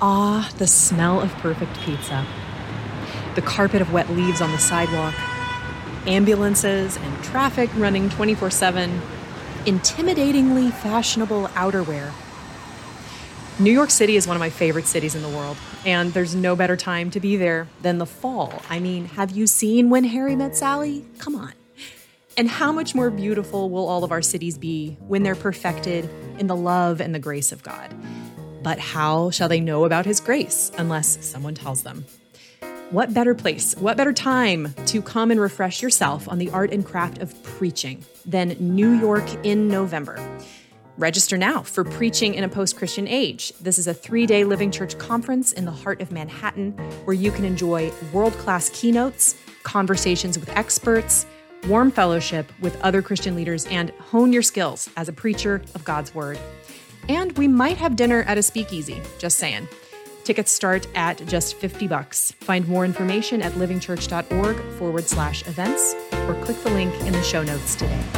Ah, the smell of perfect pizza. The carpet of wet leaves on the sidewalk. Ambulances and traffic running 24 7. Intimidatingly fashionable outerwear. New York City is one of my favorite cities in the world, and there's no better time to be there than the fall. I mean, have you seen When Harry Met Sally? Come on. And how much more beautiful will all of our cities be when they're perfected in the love and the grace of God? But how shall they know about His grace unless someone tells them? What better place, what better time to come and refresh yourself on the art and craft of preaching than New York in November? Register now for Preaching in a Post Christian Age. This is a three day Living Church conference in the heart of Manhattan where you can enjoy world class keynotes, conversations with experts, warm fellowship with other Christian leaders, and hone your skills as a preacher of God's Word. And we might have dinner at a speakeasy, just saying. Tickets start at just 50 bucks. Find more information at livingchurch.org forward slash events or click the link in the show notes today.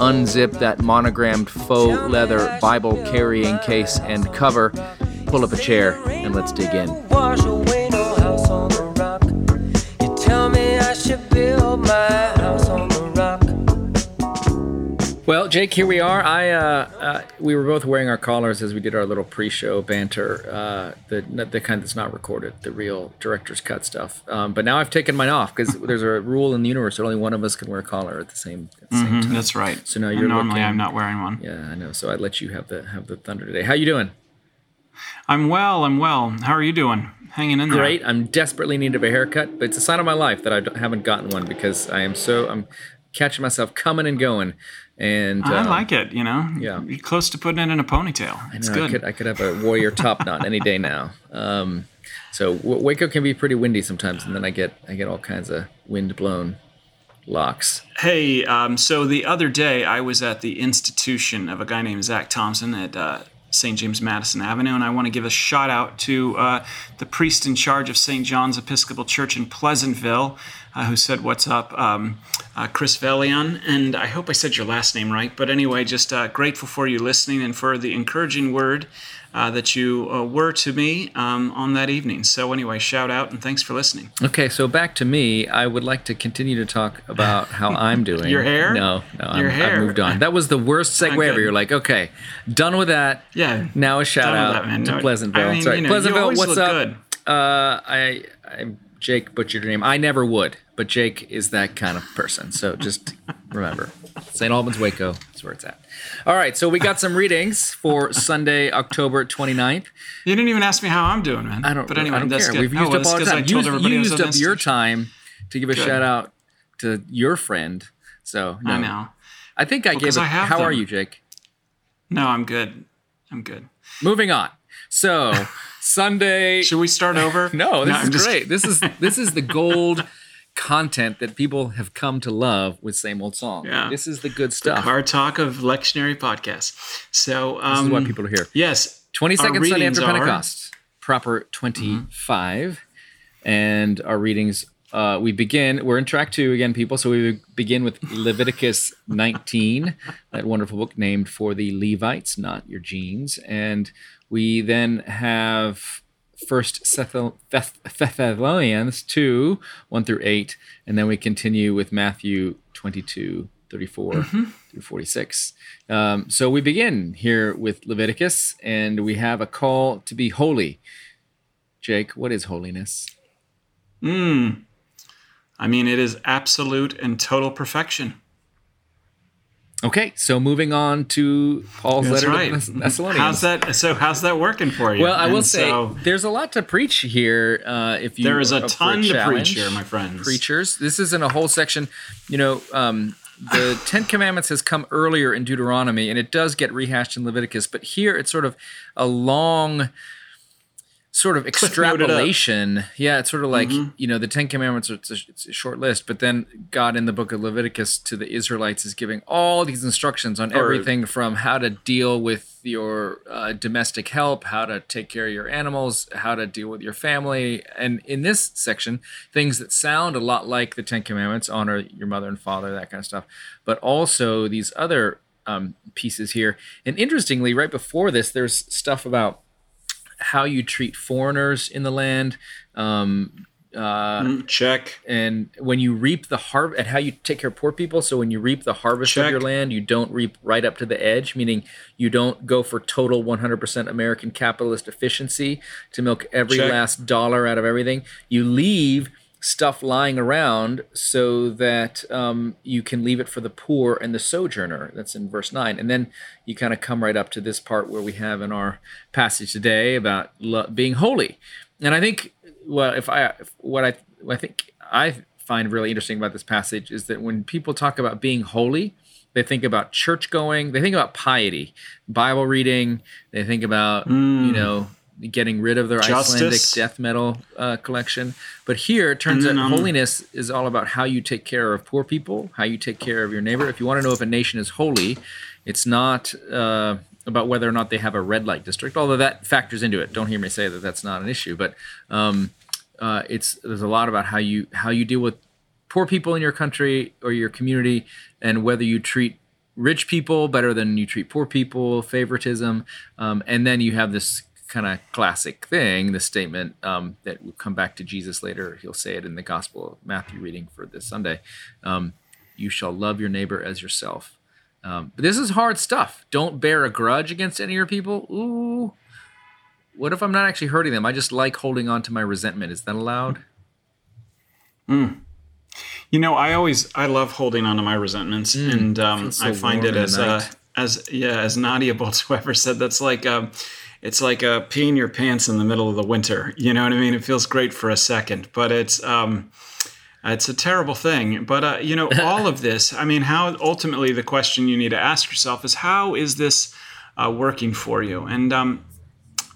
unzip that monogrammed faux leather Bible carrying case and cover, pull up a chair, and let's dig in. Well, Jake, here we are. I uh, uh, we were both wearing our collars as we did our little pre-show banter, uh, the the kind that's not recorded, the real director's cut stuff. Um, but now I've taken mine off because there's a rule in the universe that only one of us can wear a collar at the same, at the same Mhm, time. that's right. So now you're normally looking- I'm not wearing one. Yeah, I know. So I let you have the have the thunder today. How you doing? I'm well. I'm well. How are you doing? Hanging in there. Great. I'm desperately in need of a haircut, but it's a sign of my life that I haven't gotten one because I am so I'm catching myself coming and going. And I um, like it. You know. yeah. You're close to putting it in a ponytail. It's know, I good. could, I could have a warrior top knot any day now. Um, so w- Waco can be pretty windy sometimes, and then I get I get all kinds of wind blown locks. Hey, um, so the other day I was at the institution of a guy named Zach Thompson at uh, St. James Madison Avenue, and I want to give a shout out to uh, the priest in charge of St. John's Episcopal Church in Pleasantville, uh, who said, "What's up, um, uh, Chris Velion?" And I hope I said your last name right. But anyway, just uh, grateful for you listening and for the encouraging word. Uh, that you uh, were to me um, on that evening. So, anyway, shout out and thanks for listening. Okay, so back to me. I would like to continue to talk about how I'm doing. Your hair? No, no, Your I'm, hair. I've moved on. That was the worst segue ever. You're like, okay, done with that. Yeah. Now a shout out that, to No, Pleasantville. I mean, Sorry, you know, Pleasantville. what's up? Uh, I, I, Jake butchered your name. I never would, but Jake is that kind of person. So just remember, St. Albans, Waco. That's where it's at. All right, so we got some readings for Sunday, October 29th. You didn't even ask me how I'm doing, man. I don't. But anyway, I don't that's care. good. We've Oh, used well, up all the time. You, used up your time to give a Good. shout out to your friend. So no. I know. I think I Well, gave. A, I have how are you, Jake? No, I'm good. I'm good. Moving on. So Sunday. Should we start over? No, this I'm is just- great. This is this is the gold content that people have come to love with same old song. Yeah. This is the good stuff. Car talk of lectionary podcast. So um, this is why people are here. Yes. Twenty our second Sunday readings after are- Pentecost, proper twenty and our readings. Uh, we begin. We're in track two again, people. So we begin with Leviticus nineteen, that wonderful book named for the Levites, not your genes, and we then have First Thessalonians two one through eight, and then we continue with Matthew twenty two. 34 through 46. Um, so we begin here with Leviticus, and we have a call to be holy. Jake, what is holiness? Mm. I mean, it is absolute and total perfection. Okay, so moving on to Paul's That's letter right. to the Thessalonians. How's that? So how's that working for you? Well, I will say so- there's a lot to preach here. Uh, if you There is a are up for ton to preach here, my friends. Preachers, this isn't a whole section. You know, um, the Ten Commandments has come earlier in Deuteronomy, and it does get rehashed in Leviticus. But here, it's sort of a long sort of extrapolation. Yeah, it's sort of like mm-hmm. you know the Ten Commandments. It's a, it's a, short list, but then God in the book of Leviticus to the Israelites is giving all these instructions on everything from how to deal with your uh, domestic help, how to take care of your animals, how to deal with your family, and in this section, things that sound a lot like the Ten Commandments: honor your mother and father, that kind of stuff, but also these other um, pieces here. And interestingly, right before this, there's stuff about how you treat foreigners in the land. Um, uh, mm, check. And when you reap the harvest, and how you take care of poor people. So when you reap the harvest check. of your land, you don't reap right up to the edge, meaning you don't go for total 100% American capitalist efficiency to milk every check. last dollar out of everything. You leave stuff lying around so that um, you can leave it for the poor and the sojourner. That's in verse 9. And then you kind of come right up to this part where we have in our passage today about lo- being holy. And I think, well, if I, if what I, what I think I find really interesting about this passage is that when people talk about being holy, they think about church going, they think about piety, Bible reading, they think about, mm. you know, getting rid of their Justice. Icelandic death metal uh, collection. But here, it turns out um, holiness is all about how you take care of poor people, how you take care of your neighbor. If you want to know if a nation is holy, it's not uh, about whether or not they have a red light district, although that factors into it. Don't hear me say that that's not an issue, but um, uh, it's there's a lot about how you how you deal with poor people in your country or your community, and whether you treat rich people better than you treat poor people, favoritism, um, and then you have this kind of classic thing, the statement um, that will come back to Jesus later. He'll say it in the Gospel of Matthew reading for this Sunday. Um, you shall love your neighbor as yourself. Um, but this is hard stuff. Don't bear a grudge against any of your people. Ooh, what if I'm not actually hurting them? I just like holding on to my resentment. Is that allowed? Mm. You know, I always I love holding on to my resentments, mm, and um, so I find it as uh, as yeah as Nadia Bolz Weber said. That's like. Um, it's like uh, peeing your pants in the middle of the winter. You know what I mean? It feels great for a second, but it's um, it's a terrible thing. But uh, you know, all of this. I mean, how ultimately the question you need to ask yourself is how is this uh, working for you? And um,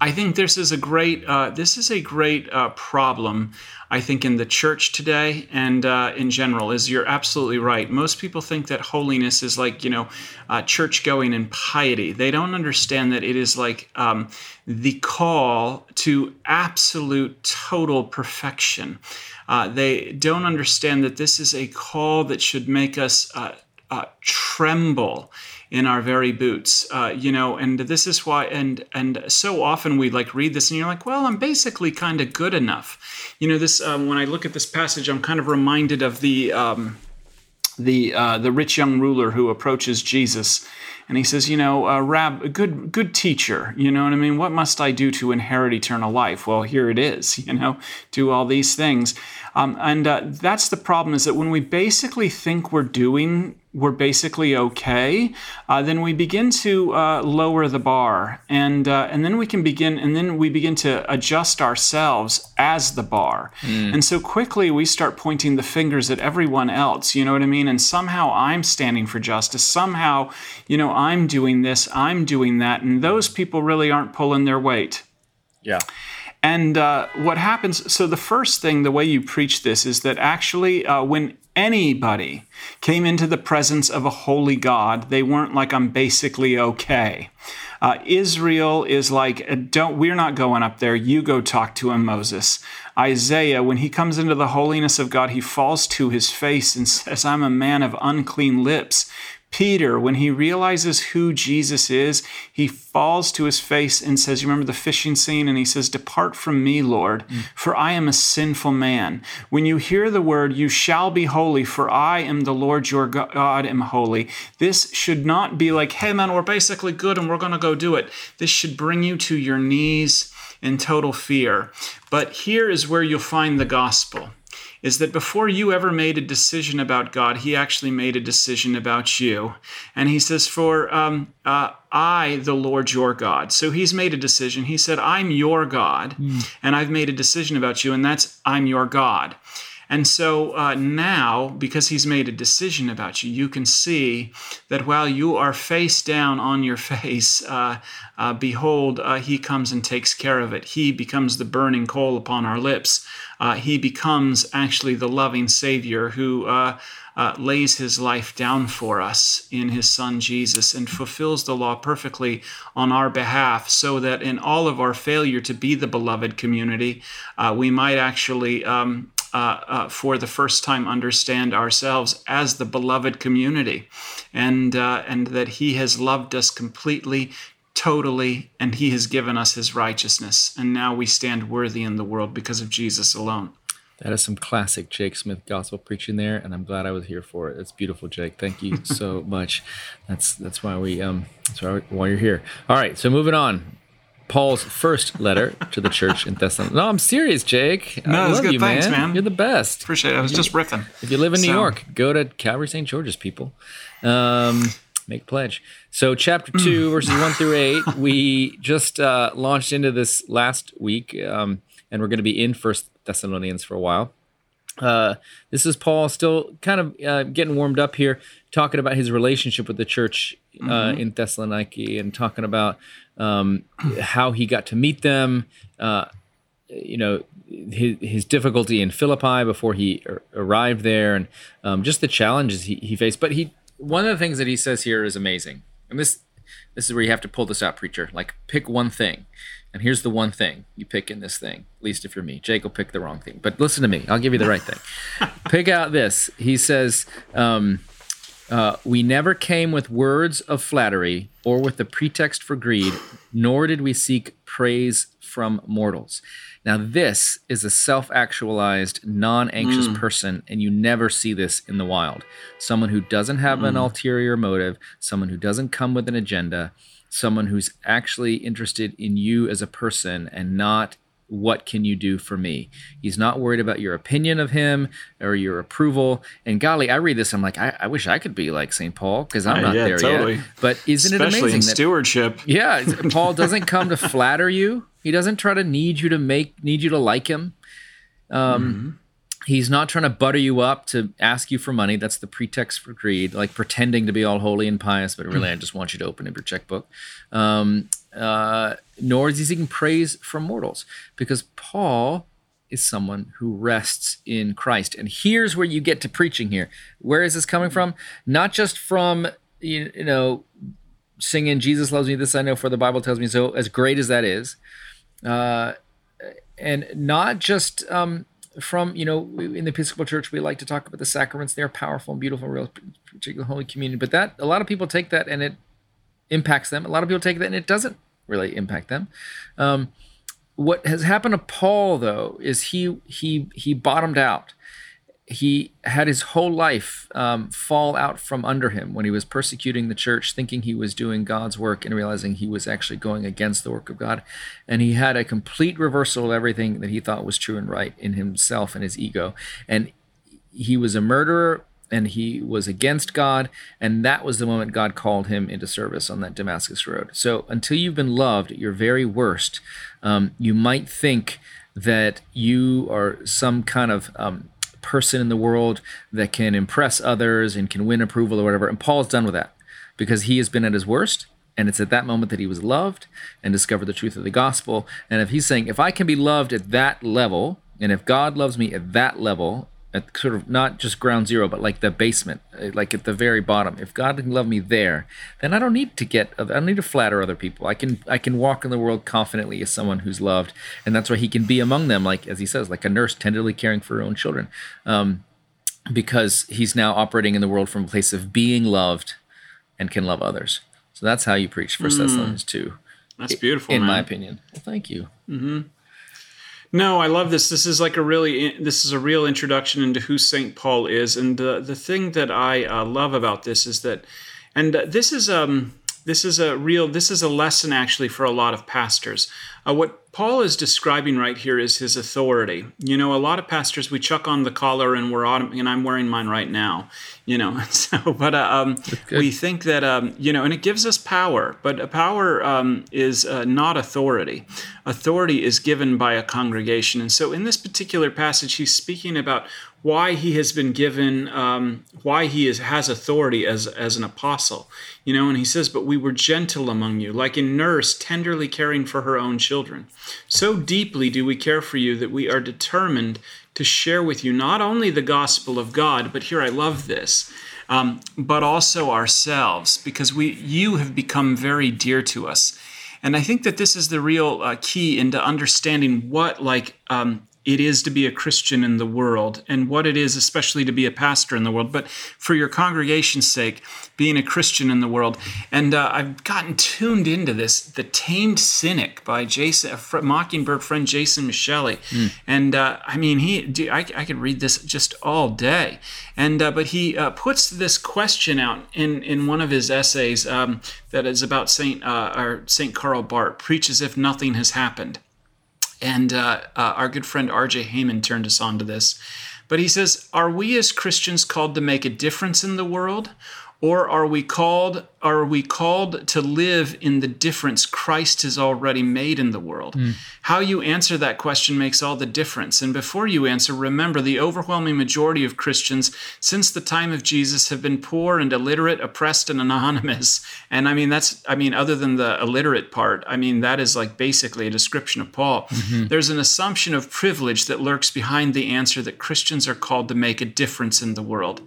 I think this is a great uh, this is a great uh, problem. I think in the church today and uh, in general is you're absolutely right. Most people think that holiness is like you know uh, church going and piety. They don't understand that it is like um, the call to absolute total perfection. Uh, they don't understand that this is a call that should make us uh, tremble in our very boots uh, you know and this is why and and so often we like read this and you're like well i'm basically kind of good enough you know this um, when i look at this passage i'm kind of reminded of the um, the uh, the rich young ruler who approaches jesus and he says, you know, uh, Rab, good good teacher, you know what I mean? What must I do to inherit eternal life? Well, here it is, you know, do all these things. Um, and uh, that's the problem is that when we basically think we're doing, we're basically okay, uh, then we begin to uh, lower the bar, and uh, and then we can begin, and then we begin to adjust ourselves as the bar, mm. and so quickly we start pointing the fingers at everyone else. You know what I mean? And somehow I'm standing for justice. Somehow, you know, I'm doing this, I'm doing that, and those people really aren't pulling their weight. Yeah. And uh, what happens, so the first thing, the way you preach this, is that actually, uh, when anybody came into the presence of a holy God, they weren't like, I'm basically okay. Uh, Israel is like, uh, don't, we're not going up there. You go talk to him, Moses. Isaiah, when he comes into the holiness of God, he falls to his face and says, I'm a man of unclean lips. Peter, when he realizes who Jesus is, he falls to his face and says, You remember the fishing scene? And he says, Depart from me, Lord, mm. for I am a sinful man. When you hear the word, You shall be holy, for I am the Lord your God, am holy. This should not be like, Hey, man, we're basically good and we're going to go do it. This should bring you to your knees in total fear. But here is where you'll find the gospel is that before you ever made a decision about God, He actually made a decision about you. And He says, For um, uh, I, the Lord your God. So He's made a decision. He said, I'm your God, mm. and I've made a decision about you, and that's I'm your God. And so uh, now, because he's made a decision about you, you can see that while you are face down on your face, uh, uh, behold, uh, he comes and takes care of it. He becomes the burning coal upon our lips. Uh, he becomes actually the loving Savior who uh, uh, lays his life down for us in his Son Jesus and fulfills the law perfectly on our behalf, so that in all of our failure to be the beloved community, uh, we might actually. Um, uh, uh, for the first time, understand ourselves as the beloved community, and uh, and that He has loved us completely, totally, and He has given us His righteousness, and now we stand worthy in the world because of Jesus alone. That is some classic Jake Smith gospel preaching there, and I'm glad I was here for it. It's beautiful, Jake. Thank you so much. That's that's why we um that's why, why you're here. All right, so moving on. Paul's first letter to the church in Thessalonica. No, I'm serious, Jake. No, I love good. you, Thanks, man. man. You're the best. Appreciate it. I was just riffing. If you live in New So- York, go to Calvary St. George's, people. Um, make a pledge. So, chapter two, verses one through eight, we just uh, launched into this last week, um, and we're going to be in First Thessalonians for a while. Uh, this is Paul still kind of uh, getting warmed up here, talking about his relationship with the church uh, in Thessaloniki and talking about um, how he got to meet them. Uh, you know his, his difficulty in Philippi before he ar- arrived there, and um, just the challenges he, he faced. But he one of the things that he says here is amazing, and this this is where you have to pull this out, preacher. Like pick one thing, and here's the one thing you pick in this thing. At least if you're me, Jake will pick the wrong thing. But listen to me, I'll give you the right thing. pick out this. He says. Um, uh, we never came with words of flattery or with the pretext for greed, nor did we seek praise from mortals. Now, this is a self actualized, non anxious person, and you never see this in the wild. Someone who doesn't have an ulterior motive, someone who doesn't come with an agenda, someone who's actually interested in you as a person and not what can you do for me? He's not worried about your opinion of him or your approval. And golly, I read this, I'm like, I, I wish I could be like St. Paul because I'm Uh, not yeah, there totally. yet. But isn't Especially it amazing in that stewardship. yeah, Paul doesn't come to flatter you. He doesn't try to need you to make need you to like him. Um, He's not trying to butter you up to ask you for money. That's the pretext for greed, like pretending to be all holy and pious, but really, I just want you to open up your checkbook. Um, uh, nor is he seeking praise from mortals, because Paul is someone who rests in Christ. And here's where you get to preaching here. Where is this coming from? Not just from you, you know singing "Jesus loves me, this I know, for the Bible tells me so." As great as that is, uh, and not just um, from you know in the Episcopal Church we like to talk about the sacraments; they're powerful and beautiful, real particular Holy Communion. But that a lot of people take that and it impacts them. A lot of people take that and it doesn't really impact them. Um, what has happened to Paul though is he he he bottomed out he had his whole life um, fall out from under him when he was persecuting the church, thinking he was doing God's work and realizing he was actually going against the work of God. And he had a complete reversal of everything that he thought was true and right in himself and his ego. And he was a murderer and he was against God. And that was the moment God called him into service on that Damascus road. So until you've been loved at your very worst, um, you might think that you are some kind of um, person in the world that can impress others and can win approval or whatever. And Paul's done with that because he has been at his worst. And it's at that moment that he was loved and discovered the truth of the gospel. And if he's saying, if I can be loved at that level, and if God loves me at that level, at sort of not just ground zero, but like the basement, uh, like at the very bottom. If God can love me there, then I don't need to get, I don't need to flatter other people. I can, I can walk in the world confidently as someone who's loved, and that's why He can be among them, like as He says, like a nurse tenderly caring for her own children, um, because He's now operating in the world from a place of being loved, and can love others. So that's how you preach First Thessalonians two, That's beautiful, in man. my opinion. Well, thank you. No, I love this. This is like a really this is a real introduction into who Saint Paul is, and uh, the thing that I uh, love about this is that, and this is um this is a real this is a lesson actually for a lot of pastors. Uh, what Paul is describing right here is his authority. You know, a lot of pastors we chuck on the collar and we're autom- and I'm wearing mine right now. You know, so but uh, um, we think that um, you know, and it gives us power, but power um, is uh, not authority. authority is given by a congregation. And so in this particular passage, he's speaking about why he has been given, um, why he is, has authority as, as an apostle. You know, and he says, But we were gentle among you, like a nurse tenderly caring for her own children. So deeply do we care for you that we are determined to share with you not only the gospel of God, but here I love this, um, but also ourselves, because we you have become very dear to us. And I think that this is the real uh, key into understanding what like um, it is to be a Christian in the world and what it is, especially to be a pastor in the world, but for your congregation's sake, being a Christian in the world. And uh, I've gotten tuned into this, The Tamed Cynic by Jason, a Mockingbird friend, Jason Micheli. Mm. And uh, I mean, he, I, I could read this just all day. And, uh, but he uh, puts this question out in, in one of his essays um, that is about Saint, uh, or Saint Karl Barth, preach as if nothing has happened. And uh, uh, our good friend R.J. Heijmen turned us on to this. But he says, Are we as Christians called to make a difference in the world? Or are we called are we called to live in the difference Christ has already made in the world? Mm. How you answer that question makes all the difference. And before you answer, remember the overwhelming majority of Christians since the time of Jesus have been poor and illiterate, oppressed and anonymous. And I mean that's I mean other than the illiterate part, I mean that is like basically a description of Paul. Mm-hmm. There's an assumption of privilege that lurks behind the answer that Christians are called to make a difference in the world.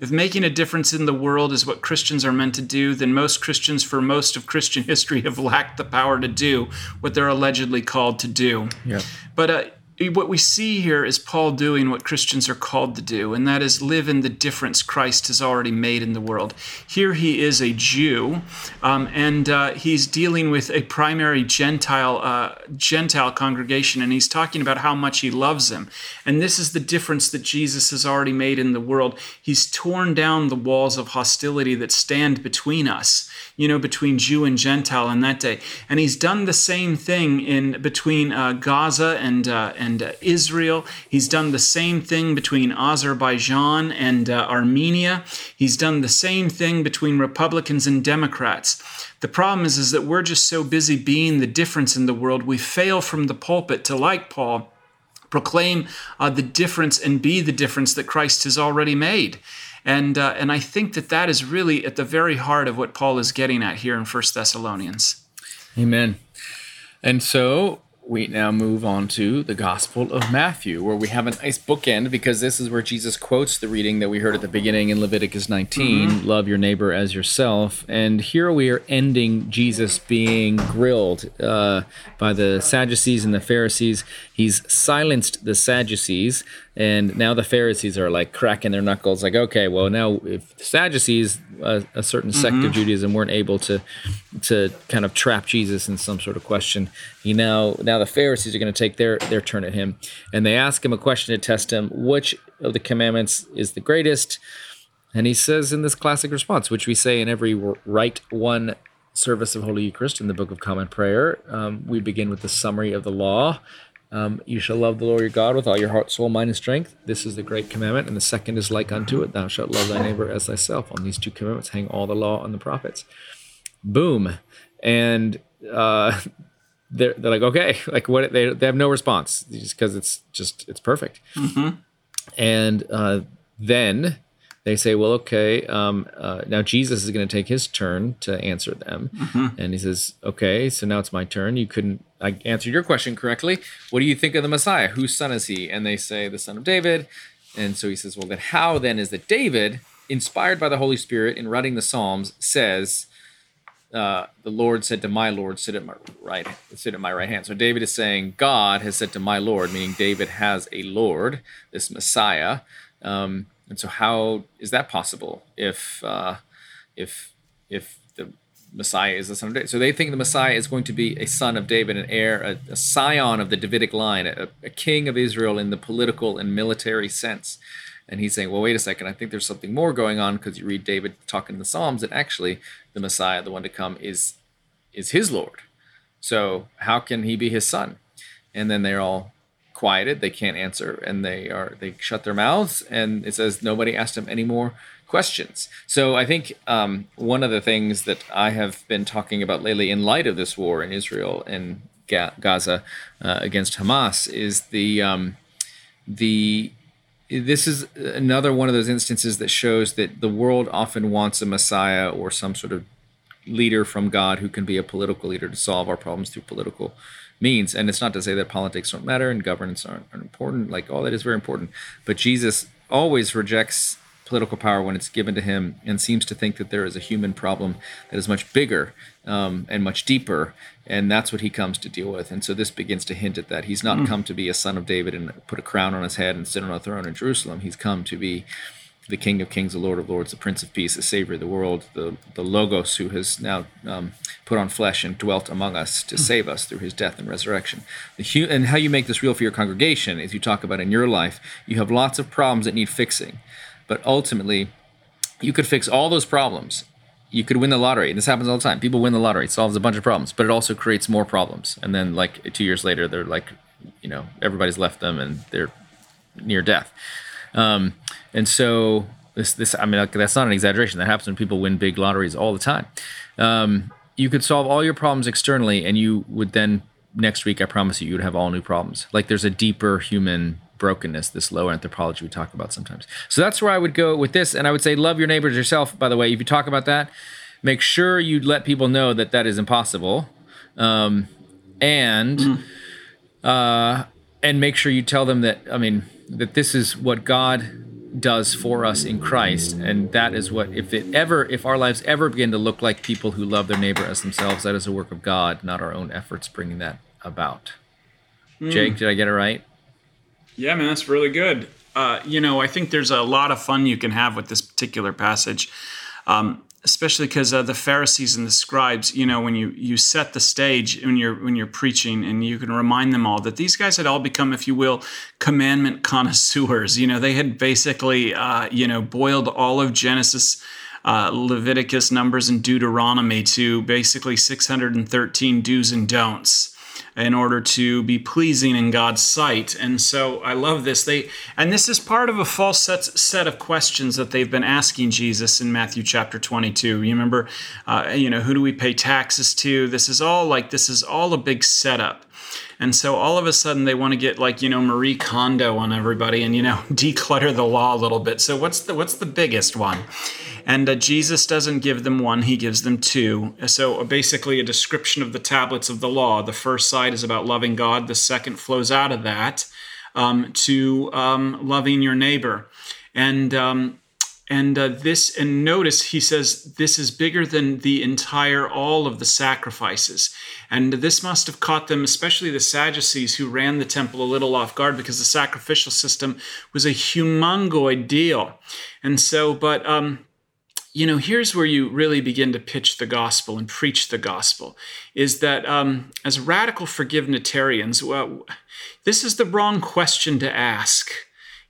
If making a difference in the world is what Christians are meant to do, then most Christians for most of Christian history have lacked the power to do what they're allegedly called to do. Yeah. But uh, what we see here is Paul doing what Christians are called to do, and that is live in the difference Christ has already made in the world. Here he is a Jew, um, and uh, he's dealing with a primary Gentile uh, Gentile congregation, and he's talking about how much he loves them. And this is the difference that Jesus has already made in the world. He's torn down the walls of hostility that stand between us you know, between Jew and Gentile in that day. And he's done the same thing in between uh, Gaza and uh, and uh, Israel. He's done the same thing between Azerbaijan and uh, Armenia. He's done the same thing between Republicans and Democrats. The problem is, is that we're just so busy being the difference in the world, we fail from the pulpit to, like Paul, proclaim uh, the difference and be the difference that Christ has already made. And, uh, and I think that that is really at the very heart of what Paul is getting at here in First Thessalonians. Amen. And so we now move on to the Gospel of Matthew, where we have a nice bookend because this is where Jesus quotes the reading that we heard at the beginning in Leviticus 19 mm-hmm. love your neighbor as yourself. And here we are ending Jesus being grilled uh, by the Sadducees and the Pharisees. He's silenced the Sadducees, and now the Pharisees are like cracking their knuckles, like, okay, well, now if the Sadducees, a, a certain sect mm-hmm. of Judaism, weren't able to to kind of trap Jesus in some sort of question, he now now the Pharisees are going to take their their turn at him, and they ask him a question to test him: which of the commandments is the greatest? And he says in this classic response, which we say in every Rite One service of Holy Eucharist in the Book of Common Prayer, um, we begin with the summary of the law um, you shall love the Lord your God with all your heart, soul, mind, and strength. This is the great commandment. And the second is like unto it Thou shalt love thy neighbor as thyself. On these two commandments hang all the law and the prophets. Boom. And uh, they're, they're like, okay, like what? They, they have no response just because it's just, it's perfect. Mm-hmm. And uh, then they say, well, okay, um, uh, now Jesus is going to take his turn to answer them. Mm-hmm. And he says, okay, so now it's my turn. You couldn't, I answered your question correctly. What do you think of the Messiah? Whose son is he? And they say, the son of David. And so he says, well, then how then is that David, inspired by the Holy Spirit in writing the Psalms, says, uh, the Lord said to my Lord, sit at my right, sit at my right hand. So David is saying, God has said to my Lord, meaning David has a Lord, this Messiah. Um, and so, how is that possible if uh, if if the Messiah is the son of David? So they think the Messiah is going to be a son of David, an heir, a, a scion of the Davidic line, a, a king of Israel in the political and military sense. And he's saying, well, wait a second, I think there's something more going on because you read David talking in the Psalms that actually the Messiah, the one to come, is is his Lord. So how can he be his son? And then they're all quieted. They can't answer, and they are they shut their mouths. And it says nobody asked them any more questions. So I think um, one of the things that I have been talking about lately, in light of this war in Israel and Gaza uh, against Hamas is the um, the this is another one of those instances that shows that the world often wants a messiah or some sort of leader from God who can be a political leader to solve our problems through political means. And it's not to say that politics don't matter and governance aren't, aren't important. Like all that is very important. But Jesus always rejects political power when it's given to him and seems to think that there is a human problem that is much bigger um, and much deeper and that's what he comes to deal with and so this begins to hint at that he's not mm. come to be a son of david and put a crown on his head and sit on a throne in jerusalem he's come to be the King of Kings, the Lord of Lords, the Prince of Peace, the Savior of the world, the, the Logos who has now um, put on flesh and dwelt among us to hmm. save us through his death and resurrection. The, and how you make this real for your congregation is you talk about in your life, you have lots of problems that need fixing. But ultimately, you could fix all those problems. You could win the lottery. And this happens all the time. People win the lottery, it solves a bunch of problems, but it also creates more problems. And then, like, two years later, they're like, you know, everybody's left them and they're near death. Um, and so this, this, I mean, that's not an exaggeration. That happens when people win big lotteries all the time. Um, you could solve all your problems externally, and you would then next week, I promise you, you would have all new problems. Like there's a deeper human brokenness, this low anthropology we talk about sometimes. So that's where I would go with this. And I would say, love your neighbors yourself. By the way, if you talk about that, make sure you let people know that that is impossible. Um, and, mm. uh, and make sure you tell them that, I mean, that this is what God does for us in Christ, and that is what if it ever if our lives ever begin to look like people who love their neighbor as themselves, that is a work of God, not our own efforts bringing that about. Mm. Jake, did I get it right? Yeah, man, that's really good. Uh, you know, I think there's a lot of fun you can have with this particular passage. Um, especially because uh, the Pharisees and the scribes, you know, when you you set the stage when you're when you're preaching, and you can remind them all that these guys had all become, if you will, commandment connoisseurs. You know, they had basically, uh, you know, boiled all of Genesis. Uh, Leviticus, Numbers, and Deuteronomy to basically 613 do's and don'ts in order to be pleasing in God's sight. And so I love this. They and this is part of a false set, set of questions that they've been asking Jesus in Matthew chapter 22. You remember, uh, you know, who do we pay taxes to? This is all like this is all a big setup. And so all of a sudden they want to get like, you know, Marie Kondo on everybody and, you know, declutter the law a little bit. So what's the what's the biggest one? And uh, Jesus doesn't give them one, he gives them two. So uh, basically, a description of the tablets of the law. The first side is about loving God, the second flows out of that um, to um, loving your neighbor. And um, and uh, this and notice he says this is bigger than the entire all of the sacrifices and this must have caught them especially the sadducees who ran the temple a little off guard because the sacrificial system was a humongoid deal and so but um you know, here's where you really begin to pitch the gospel and preach the gospel is that um, as radical forgivenitarians, well, this is the wrong question to ask.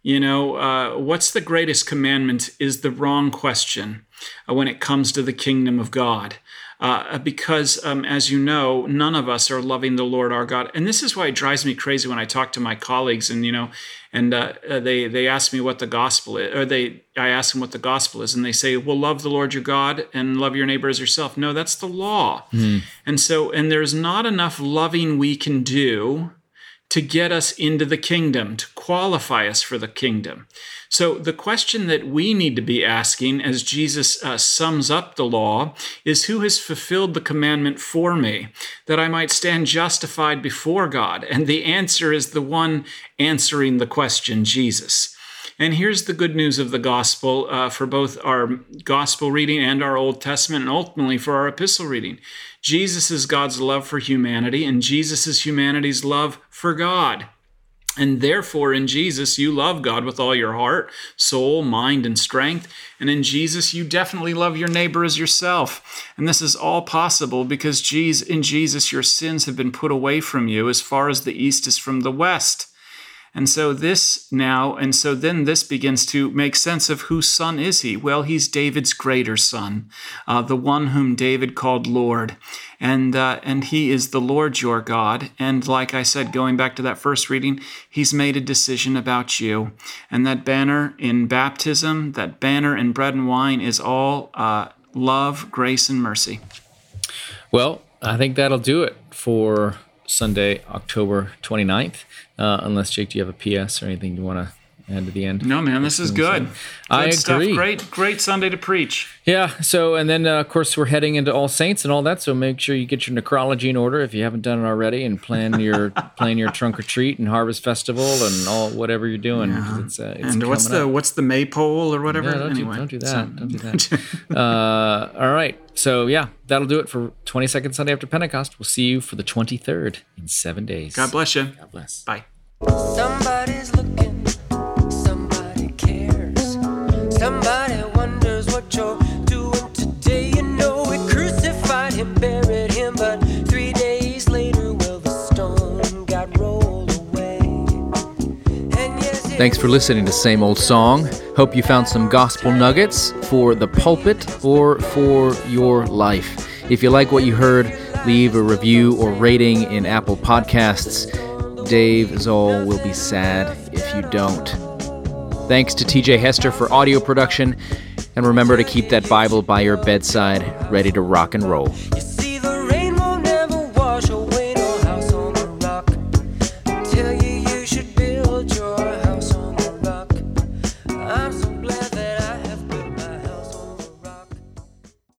You know, uh, what's the greatest commandment is the wrong question uh, when it comes to the kingdom of God. Uh, because, um, as you know, none of us are loving the Lord our God. And this is why it drives me crazy when I talk to my colleagues and, you know, and uh, uh, they they ask me what the gospel is, or they I ask them what the gospel is, and they say, "Well, love the Lord your God and love your neighbor as yourself." No, that's the law. Mm. And so, and there's not enough loving we can do to get us into the kingdom, to qualify us for the kingdom. So, the question that we need to be asking as Jesus uh, sums up the law is Who has fulfilled the commandment for me, that I might stand justified before God? And the answer is the one answering the question, Jesus. And here's the good news of the gospel uh, for both our gospel reading and our Old Testament, and ultimately for our epistle reading. Jesus is God's love for humanity, and Jesus is humanity's love for God. And therefore, in Jesus, you love God with all your heart, soul, mind, and strength. And in Jesus, you definitely love your neighbor as yourself. And this is all possible because in Jesus, your sins have been put away from you as far as the east is from the west. And so this now, and so then this begins to make sense of whose son is he? Well, he's David's greater son, uh, the one whom David called Lord, and uh, and he is the Lord your God. And like I said, going back to that first reading, he's made a decision about you, and that banner in baptism, that banner in bread and wine, is all uh, love, grace, and mercy. Well, I think that'll do it for Sunday, October 29th. Uh, unless, Jake, do you have a PS or anything you want to add to the end? No, man, this is good. good I stuff. agree. Great, great Sunday to preach. Yeah. So, and then uh, of course we're heading into All Saints and all that. So make sure you get your necrology in order if you haven't done it already, and plan your plan your trunk or treat and harvest festival and all whatever you're doing. Yeah. It's, uh, it's and what's the up. what's the maypole or whatever? Yeah, don't, anyway, do, don't do that. So. Don't do that. uh, all right. So yeah, that'll do it for 22nd Sunday after Pentecost. We'll see you for the 23rd in seven days. God bless you. God bless. Bye. Somebody's looking, somebody wonders what you're doing today. You know, we crucified him, buried him, but three days later, well, the stone got rolled away. Yes, Thanks for listening to Same Old Song. Hope you found some gospel nuggets for the pulpit or for your life. If you like what you heard, leave a review or rating in Apple Podcasts. Dave Zahl will be sad if you don't. Thanks to TJ Hester for audio production, and remember to keep that Bible by your bedside, ready to rock and roll.